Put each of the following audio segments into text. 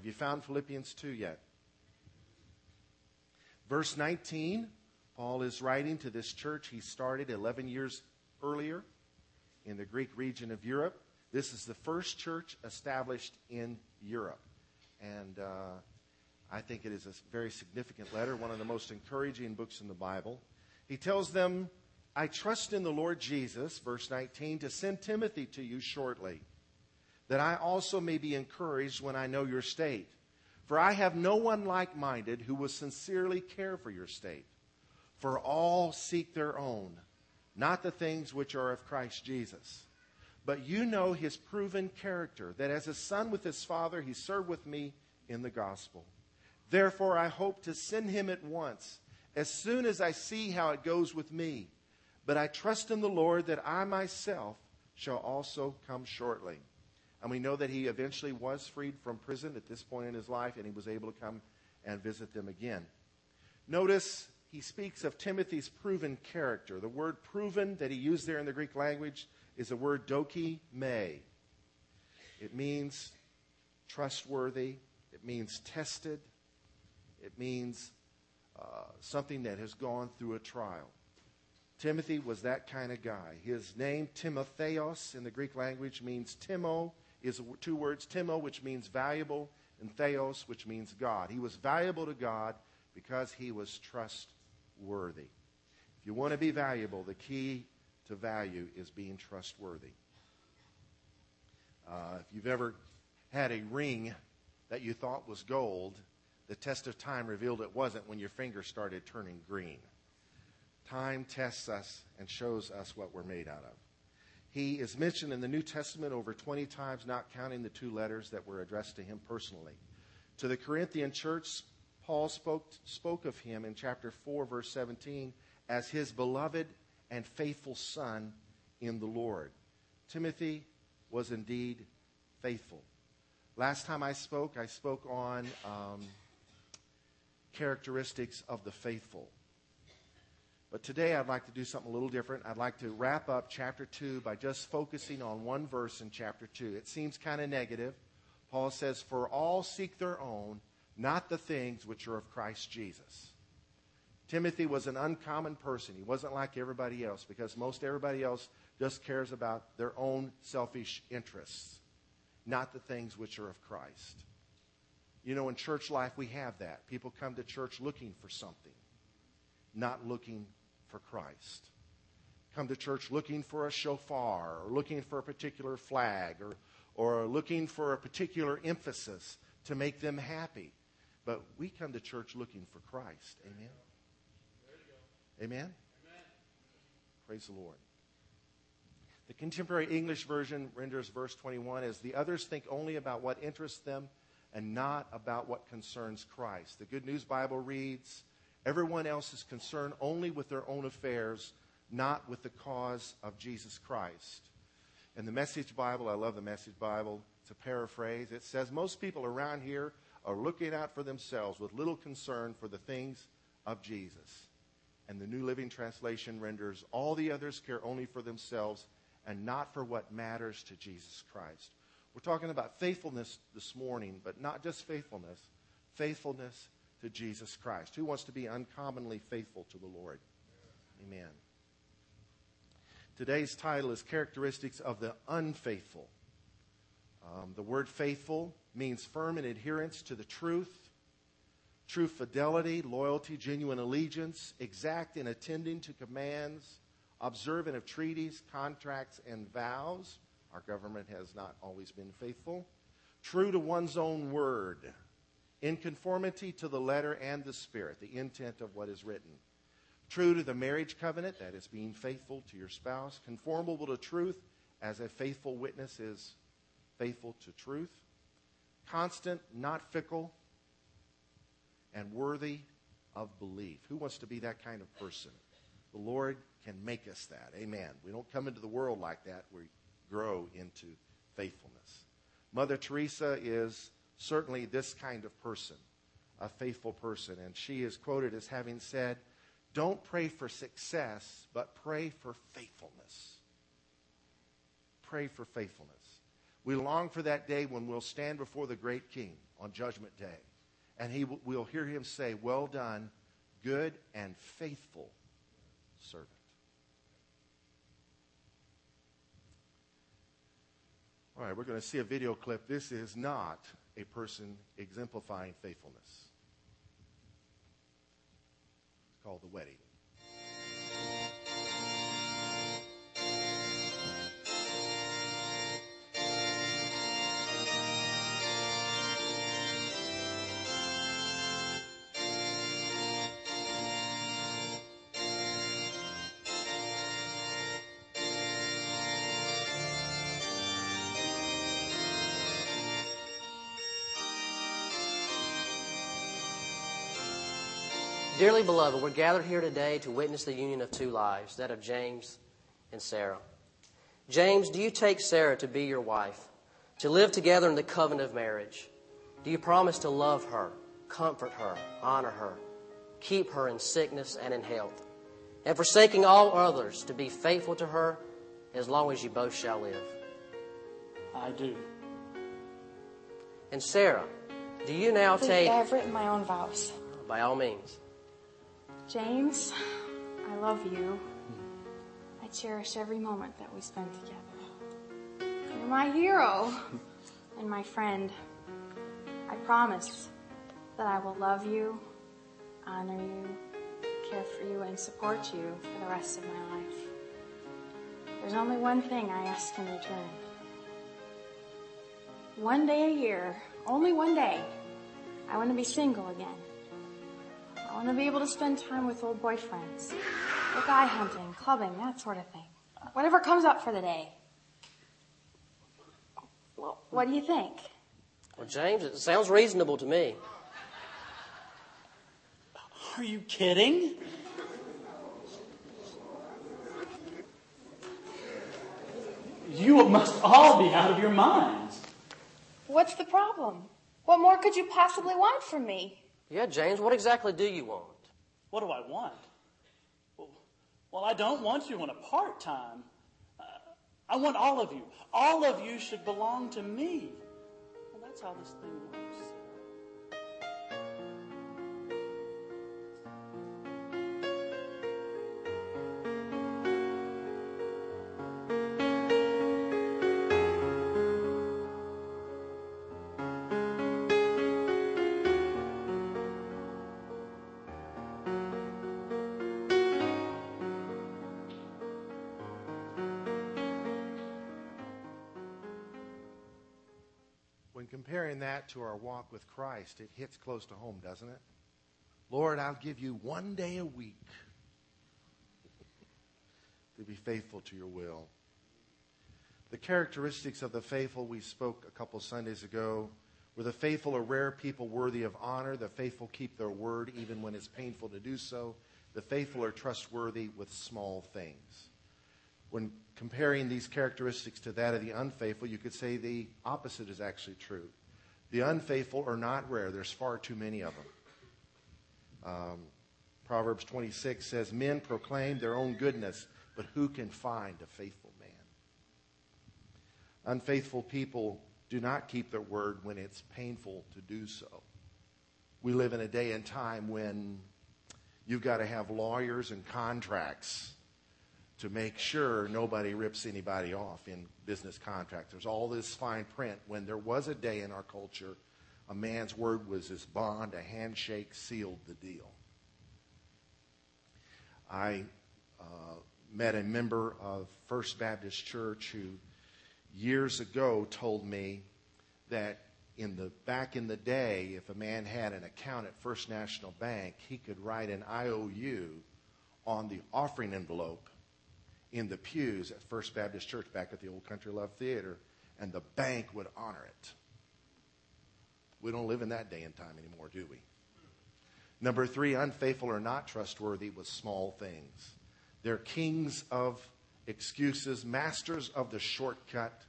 Have you found Philippians 2 yet? Verse 19, Paul is writing to this church he started 11 years earlier in the Greek region of Europe. This is the first church established in Europe. And uh, I think it is a very significant letter, one of the most encouraging books in the Bible. He tells them, I trust in the Lord Jesus, verse 19, to send Timothy to you shortly, that I also may be encouraged when I know your state. For I have no one like minded who will sincerely care for your state. For all seek their own, not the things which are of Christ Jesus. But you know his proven character, that as a son with his father, he served with me in the gospel. Therefore, I hope to send him at once, as soon as I see how it goes with me. But I trust in the Lord that I myself shall also come shortly. And we know that he eventually was freed from prison at this point in his life, and he was able to come and visit them again. Notice he speaks of Timothy's proven character. The word proven that he used there in the Greek language is the word doki me. It means trustworthy, it means tested, it means uh, something that has gone through a trial. Timothy was that kind of guy. His name, Timotheos, in the Greek language means Timo, is two words Timo, which means valuable, and Theos, which means God. He was valuable to God because he was trustworthy. If you want to be valuable, the key to value is being trustworthy. Uh, if you've ever had a ring that you thought was gold, the test of time revealed it wasn't when your finger started turning green. Time tests us and shows us what we're made out of. He is mentioned in the New Testament over 20 times, not counting the two letters that were addressed to him personally. To the Corinthian church, Paul spoke, spoke of him in chapter 4, verse 17, as his beloved and faithful son in the Lord. Timothy was indeed faithful. Last time I spoke, I spoke on um, characteristics of the faithful. But today I'd like to do something a little different. I'd like to wrap up chapter 2 by just focusing on one verse in chapter 2. It seems kind of negative. Paul says, For all seek their own, not the things which are of Christ Jesus. Timothy was an uncommon person. He wasn't like everybody else because most everybody else just cares about their own selfish interests, not the things which are of Christ. You know, in church life, we have that. People come to church looking for something, not looking for Christ. Come to church looking for a shofar or looking for a particular flag or, or looking for a particular emphasis to make them happy. But we come to church looking for Christ. Amen. Amen? Amen? Praise the Lord. The contemporary English version renders verse 21 as the others think only about what interests them and not about what concerns Christ. The Good News Bible reads, Everyone else is concerned only with their own affairs, not with the cause of Jesus Christ. In the Message Bible, I love the Message Bible, it's a paraphrase. It says, Most people around here are looking out for themselves with little concern for the things of Jesus. And the New Living Translation renders, All the others care only for themselves and not for what matters to Jesus Christ. We're talking about faithfulness this morning, but not just faithfulness, faithfulness to Jesus Christ. Who wants to be uncommonly faithful to the Lord? Amen. Today's title is Characteristics of the Unfaithful. Um, the word faithful means firm in adherence to the truth, true fidelity, loyalty, genuine allegiance, exact in attending to commands, observant of treaties, contracts, and vows our government has not always been faithful. True to one's own word, in conformity to the letter and the spirit, the intent of what is written. True to the marriage covenant, that is being faithful to your spouse. Conformable to truth, as a faithful witness is faithful to truth. Constant, not fickle, and worthy of belief. Who wants to be that kind of person? The Lord can make us that. Amen. We don't come into the world like that. We grow into faithfulness. Mother Teresa is certainly this kind of person, a faithful person. And she is quoted as having said, Don't pray for success, but pray for faithfulness. Pray for faithfulness. We long for that day when we'll stand before the great King on Judgment Day. And he, we'll hear him say, Well done, good and faithful servant. All right, we're going to see a video clip. This is not a person exemplifying faithfulness. It's called The Wedding. Dearly beloved, we're gathered here today to witness the union of two lives, that of James and Sarah. James, do you take Sarah to be your wife, to live together in the covenant of marriage? Do you promise to love her, comfort her, honor her, keep her in sickness and in health, and forsaking all others, to be faithful to her as long as you both shall live? I do. And Sarah, do you now Please, take. I've written my own vows. By all means. James, I love you. I cherish every moment that we spend together. You're my hero and my friend. I promise that I will love you, honor you, care for you, and support you for the rest of my life. There's only one thing I ask in return. One day a year, only one day, I want to be single again. I want to be able to spend time with old boyfriends. Go guy hunting, clubbing, that sort of thing. Whatever comes up for the day. Well, what do you think? Well, James, it sounds reasonable to me. Are you kidding? You must all be out of your minds. What's the problem? What more could you possibly want from me? Yeah, James, what exactly do you want? What do I want? Well, I don't want you on a part time. I want all of you. All of you should belong to me. Well, that's how this thing works. Comparing that to our walk with Christ, it hits close to home, doesn't it? Lord, I'll give you one day a week to be faithful to your will. The characteristics of the faithful we spoke a couple Sundays ago were the faithful are rare people worthy of honor. The faithful keep their word even when it's painful to do so. The faithful are trustworthy with small things. When comparing these characteristics to that of the unfaithful, you could say the opposite is actually true. The unfaithful are not rare, there's far too many of them. Um, Proverbs 26 says, Men proclaim their own goodness, but who can find a faithful man? Unfaithful people do not keep their word when it's painful to do so. We live in a day and time when you've got to have lawyers and contracts to make sure nobody rips anybody off in business contracts. There's all this fine print when there was a day in our culture a man's word was his bond, a handshake sealed the deal. I uh, met a member of First Baptist Church who years ago told me that in the back in the day, if a man had an account at First National Bank, he could write an IOU on the offering envelope in the pews at First Baptist Church back at the old Country Love Theater, and the bank would honor it. We don't live in that day and time anymore, do we? Number three, unfaithful or not trustworthy with small things. They're kings of excuses, masters of the shortcut.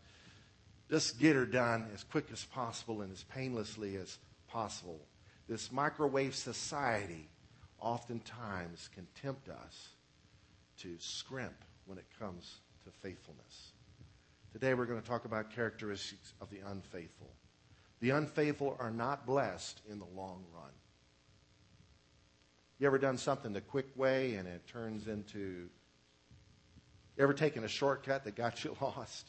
Just get her done as quick as possible and as painlessly as possible. This microwave society oftentimes can tempt us to scrimp when it comes to faithfulness. Today we're going to talk about characteristics of the unfaithful. The unfaithful are not blessed in the long run. You ever done something the quick way and it turns into. You ever taken a shortcut that got you lost?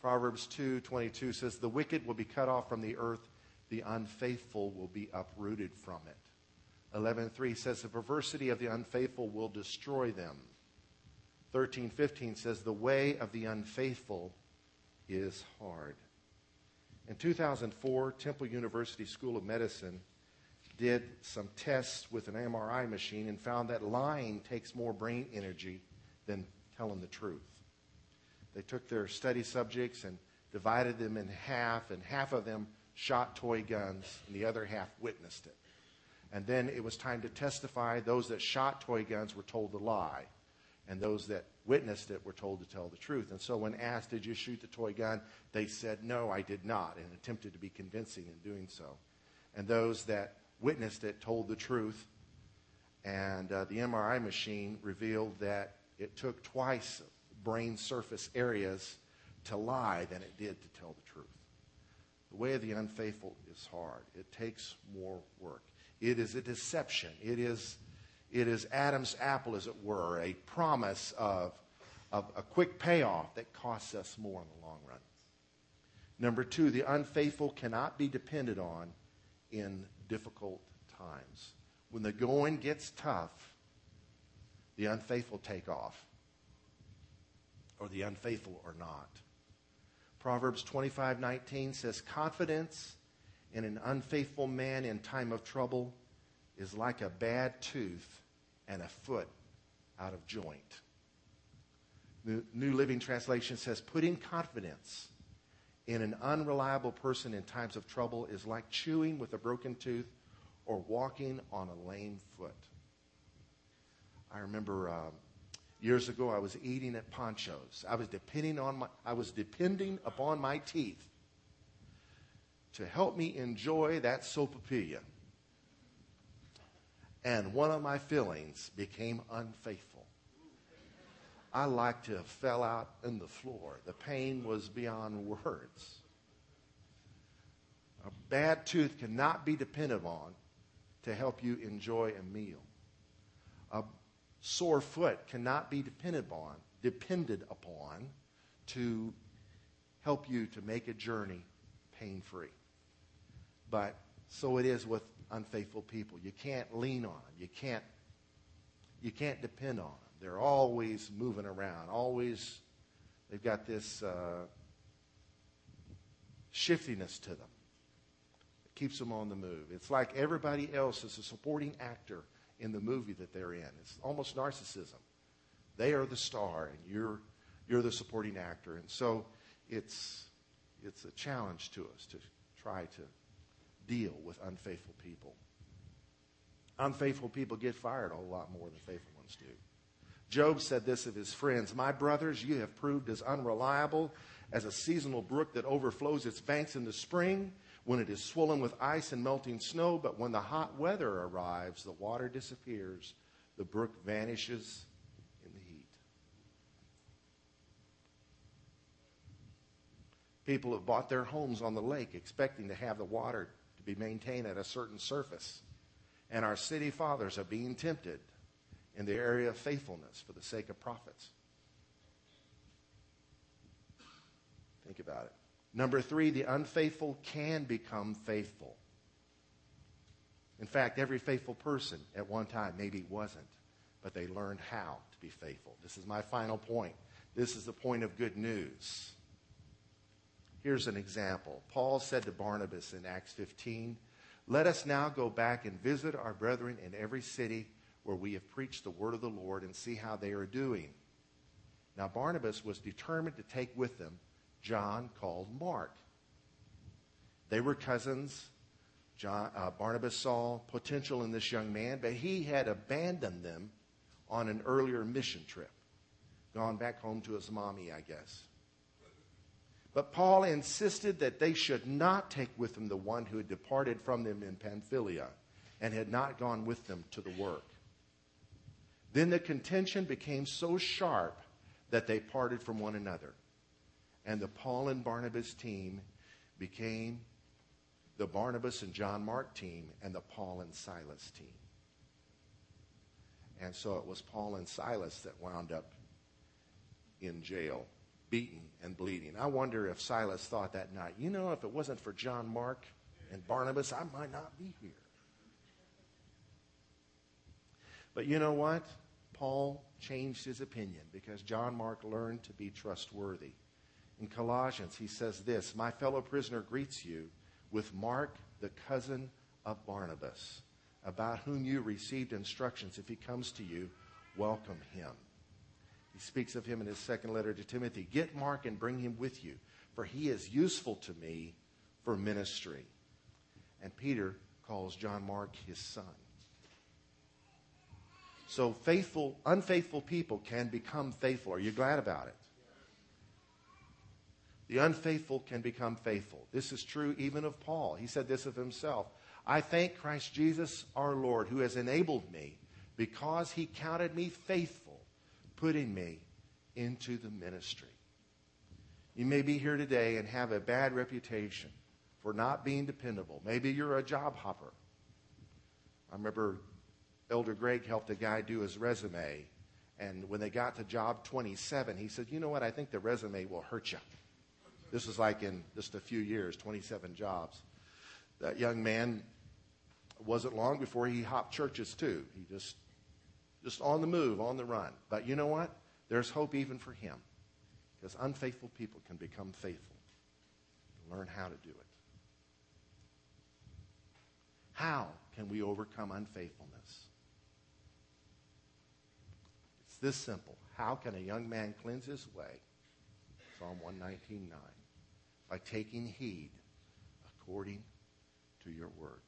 Proverbs 2:22 says the wicked will be cut off from the earth, the unfaithful will be uprooted from it. 11:3 says the perversity of the unfaithful will destroy them. 13:15 says the way of the unfaithful is hard. In 2004, Temple University School of Medicine did some tests with an MRI machine and found that lying takes more brain energy than telling the truth. They took their study subjects and divided them in half, and half of them shot toy guns, and the other half witnessed it. And then it was time to testify. Those that shot toy guns were told to lie, and those that witnessed it were told to tell the truth. And so, when asked, Did you shoot the toy gun? they said, No, I did not, and attempted to be convincing in doing so. And those that witnessed it told the truth, and uh, the MRI machine revealed that it took twice brain surface areas to lie than it did to tell the truth. The way of the unfaithful is hard. It takes more work. It is a deception. It is, it is Adam's apple, as it were, a promise of, of a quick payoff that costs us more in the long run. Number two, the unfaithful cannot be depended on in difficult times. When the going gets tough, the unfaithful take off or the unfaithful or not. Proverbs 25:19 says confidence in an unfaithful man in time of trouble is like a bad tooth and a foot out of joint. The New Living Translation says putting confidence in an unreliable person in times of trouble is like chewing with a broken tooth or walking on a lame foot. I remember um, Years ago, I was eating at Pancho's. I was depending on my, I was depending upon my teeth to help me enjoy that sopapilla. And one of my fillings became unfaithful. I like to have fell out in the floor. The pain was beyond words. A bad tooth cannot be depended on to help you enjoy a meal. A sore foot cannot be depended on, depended upon to help you to make a journey pain free. But so it is with unfaithful people. You can't lean on them. You can't you can't depend on them. They're always moving around. Always they've got this uh, shiftiness to them. It keeps them on the move. It's like everybody else is a supporting actor in the movie that they're in. It's almost narcissism. They are the star, and you're you're the supporting actor, and so it's it's a challenge to us to try to deal with unfaithful people. Unfaithful people get fired a whole lot more than faithful ones do. Job said this of his friends My brothers, you have proved as unreliable as a seasonal brook that overflows its banks in the spring when it is swollen with ice and melting snow, but when the hot weather arrives, the water disappears, the brook vanishes in the heat. People have bought their homes on the lake expecting to have the water to be maintained at a certain surface. And our city fathers are being tempted in the area of faithfulness for the sake of profits. Think about it. Number three, the unfaithful can become faithful. In fact, every faithful person at one time maybe wasn't, but they learned how to be faithful. This is my final point. This is the point of good news. Here's an example. Paul said to Barnabas in Acts 15, Let us now go back and visit our brethren in every city where we have preached the word of the Lord and see how they are doing. Now, Barnabas was determined to take with them John called Mark. They were cousins. John, uh, Barnabas saw potential in this young man, but he had abandoned them on an earlier mission trip. Gone back home to his mommy, I guess. But Paul insisted that they should not take with them the one who had departed from them in Pamphylia and had not gone with them to the work. Then the contention became so sharp that they parted from one another. And the Paul and Barnabas team became the Barnabas and John Mark team and the Paul and Silas team. And so it was Paul and Silas that wound up in jail, beaten and bleeding. I wonder if Silas thought that night, you know, if it wasn't for John Mark and Barnabas, I might not be here. But you know what? Paul changed his opinion because John Mark learned to be trustworthy. In Colossians, he says this My fellow prisoner greets you with Mark, the cousin of Barnabas, about whom you received instructions. If he comes to you, welcome him. He speaks of him in his second letter to Timothy. Get Mark and bring him with you, for he is useful to me for ministry. And Peter calls John Mark his son. So faithful, unfaithful people can become faithful. Are you glad about it? The unfaithful can become faithful. This is true even of Paul. He said this of himself. I thank Christ Jesus our Lord who has enabled me because he counted me faithful, putting me into the ministry. You may be here today and have a bad reputation for not being dependable. Maybe you're a job hopper. I remember Elder Greg helped a guy do his resume. And when they got to job 27, he said, You know what? I think the resume will hurt you. This was like in just a few years, 27 jobs. That young man wasn't long before he hopped churches too. He just, just on the move, on the run. But you know what? There's hope even for him. Because unfaithful people can become faithful. Learn how to do it. How can we overcome unfaithfulness? It's this simple. How can a young man cleanse his way? Psalm 119.9. By taking heed according to your word.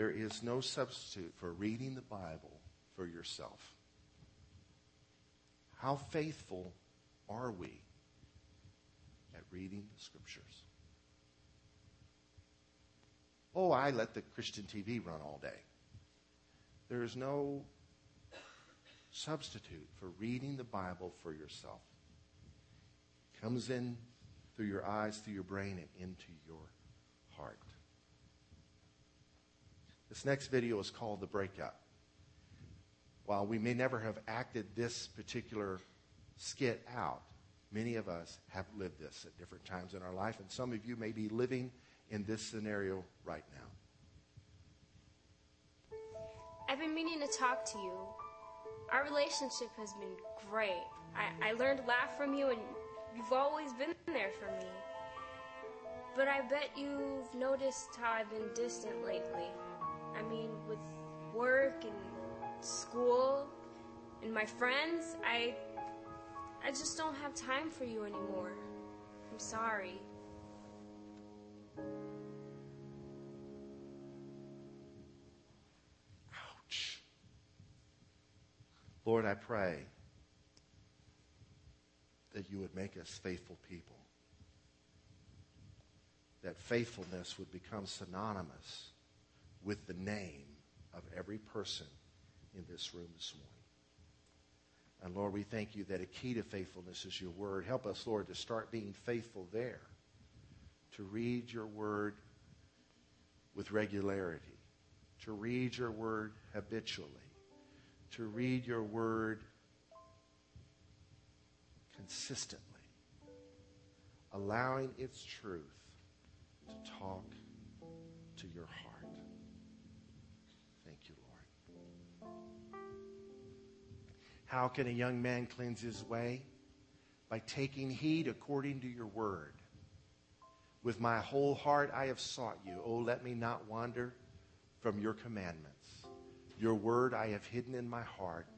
There is no substitute for reading the Bible for yourself. How faithful are we at reading the scriptures? Oh, I let the Christian TV run all day. There is no substitute for reading the Bible for yourself. It comes in through your eyes, through your brain, and into your heart. This next video is called The Breakup. While we may never have acted this particular skit out, many of us have lived this at different times in our life, and some of you may be living in this scenario right now. I've been meaning to talk to you our relationship has been great. I, I learned to laugh from you, and you've always been there for me. But I bet you've noticed how I've been distant lately. I mean, with work and school and my friends, I I just don't have time for you anymore. I'm sorry. Ouch. Lord, I pray that you would make us faithful people. That faithfulness would become synonymous with the name of every person in this room this morning. And Lord, we thank you that a key to faithfulness is your word. Help us, Lord, to start being faithful there, to read your word with regularity, to read your word habitually, to read your word consistently, allowing its truth to talk to your heart. How can a young man cleanse his way? By taking heed according to your word. With my whole heart I have sought you. Oh, let me not wander from your commandments. Your word I have hidden in my heart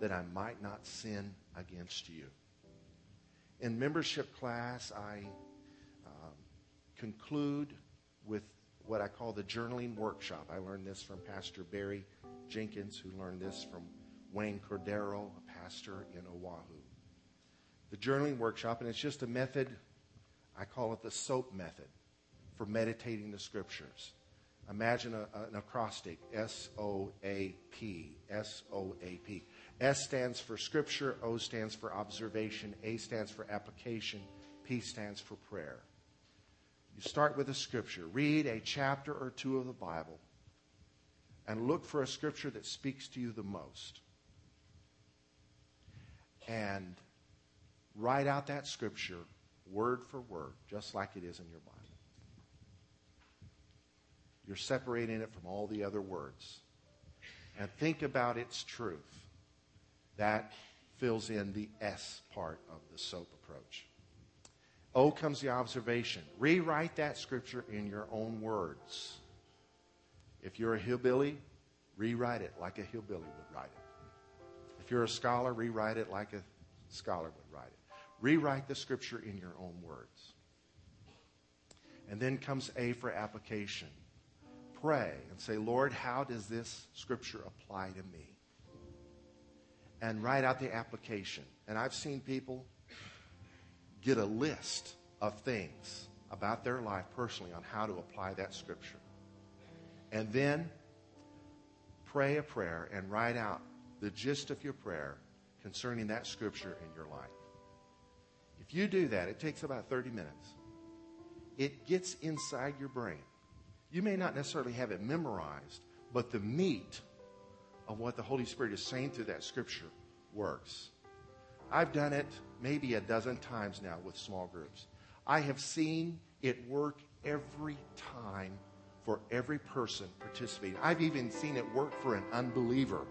that I might not sin against you. In membership class, I um, conclude with what I call the journaling workshop. I learned this from Pastor Barry Jenkins, who learned this from Wayne Cordeiro, a pastor in Oahu. The journaling workshop, and it's just a method, I call it the SOAP method for meditating the scriptures. Imagine a, an acrostic S O A P, S O A P. S stands for scripture, O stands for observation, A stands for application, P stands for prayer. You start with a scripture. Read a chapter or two of the Bible and look for a scripture that speaks to you the most. And write out that scripture word for word, just like it is in your Bible. You're separating it from all the other words. And think about its truth. That fills in the S part of the SOAP approach. O comes the observation. Rewrite that scripture in your own words. If you're a hillbilly, rewrite it like a hillbilly would write it. If you're a scholar, rewrite it like a scholar would write it. Rewrite the scripture in your own words. And then comes A for application. Pray and say, Lord, how does this scripture apply to me? And write out the application. And I've seen people get a list of things about their life personally on how to apply that scripture. And then pray a prayer and write out the gist of your prayer concerning that scripture in your life. If you do that, it takes about 30 minutes. It gets inside your brain. You may not necessarily have it memorized, but the meat of what the Holy Spirit is saying through that scripture works. I've done it maybe a dozen times now with small groups. I have seen it work every time for every person participating. I've even seen it work for an unbeliever.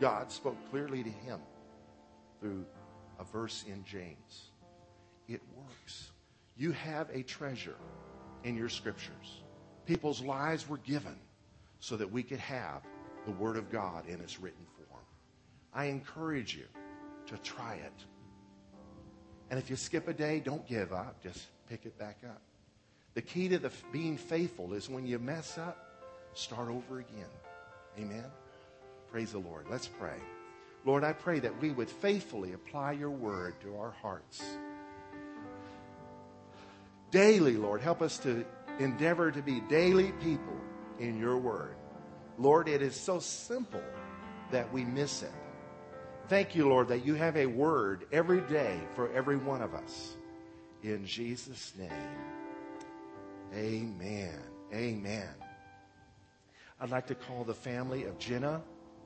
God spoke clearly to him through a verse in James. It works. You have a treasure in your scriptures. People's lives were given so that we could have the Word of God in its written form. I encourage you to try it. And if you skip a day, don't give up. Just pick it back up. The key to the being faithful is when you mess up, start over again. Amen. Praise the Lord. Let's pray. Lord, I pray that we would faithfully apply your word to our hearts. Daily, Lord, help us to endeavor to be daily people in your word. Lord, it is so simple that we miss it. Thank you, Lord, that you have a word every day for every one of us. In Jesus' name, amen. Amen. I'd like to call the family of Jenna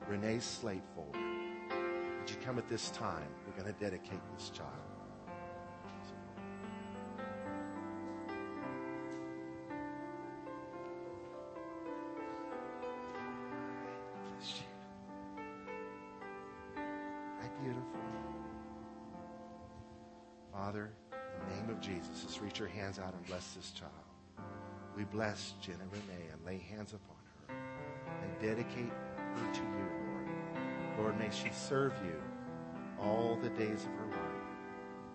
Renee Slate forward. Would you come at this time? We're going to dedicate this child. Father, in the name of Jesus, just reach your hands out and bless this child. We bless Jenna Renee and lay hands upon her and dedicate her to you, Lord. Lord, may she serve you all the days of her life.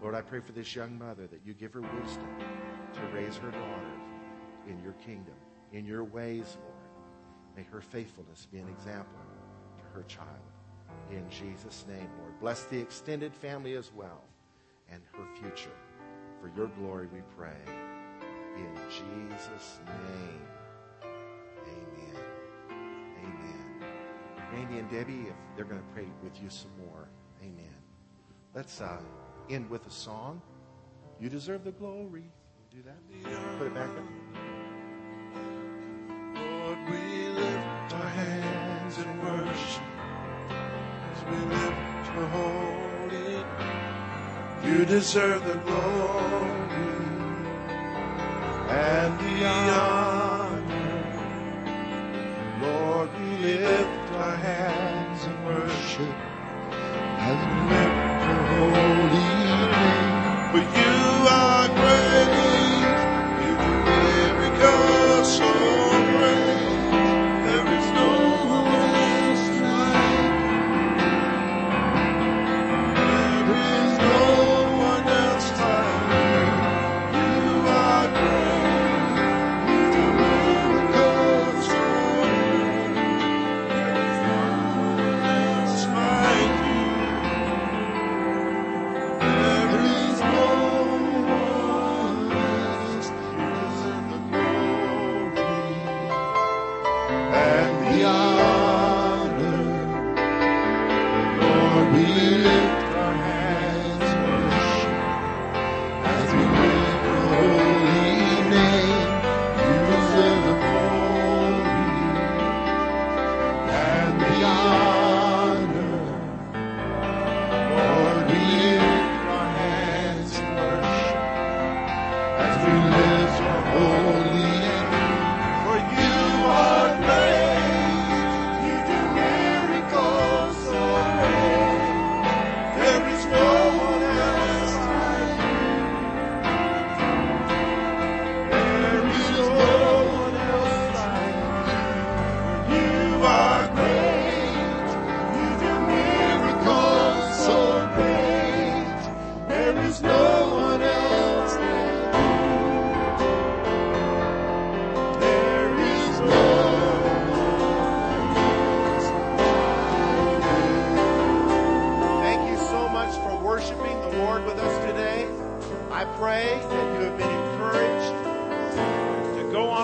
Lord, I pray for this young mother that you give her wisdom to raise her daughters in your kingdom, in your ways, Lord. May her faithfulness be an example to her child. In Jesus' name, Lord. Bless the extended family as well and her future. For your glory we pray. In Jesus' name. Randy and Debbie, if they're going to pray with you some more. Amen. Let's uh, end with a song. You deserve the glory. Do that. Put it back up. Lord, we lift our hands in worship as we lift your holy. You deserve the glory and the honor. Lord, we lift our hands in worship as we lift your holy name. For you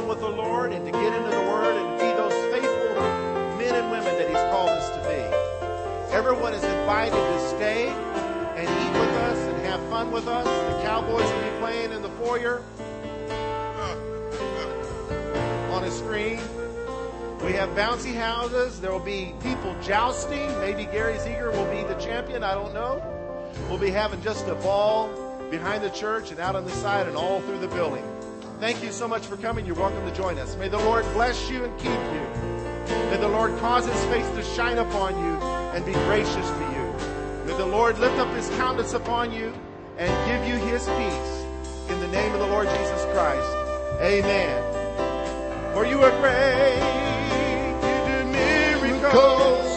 with the Lord and to get into the Word and be those faithful men and women that He's called us to be. Everyone is invited to stay and eat with us and have fun with us. The Cowboys will be playing in the foyer on a screen. We have bouncy houses. There will be people jousting. Maybe Gary Ziegler will be the champion. I don't know. We'll be having just a ball behind the church and out on the side and all through the building. Thank you so much for coming. You're welcome to join us. May the Lord bless you and keep you. May the Lord cause his face to shine upon you and be gracious to you. May the Lord lift up his countenance upon you and give you his peace. In the name of the Lord Jesus Christ. Amen. For you are great. You do miracles.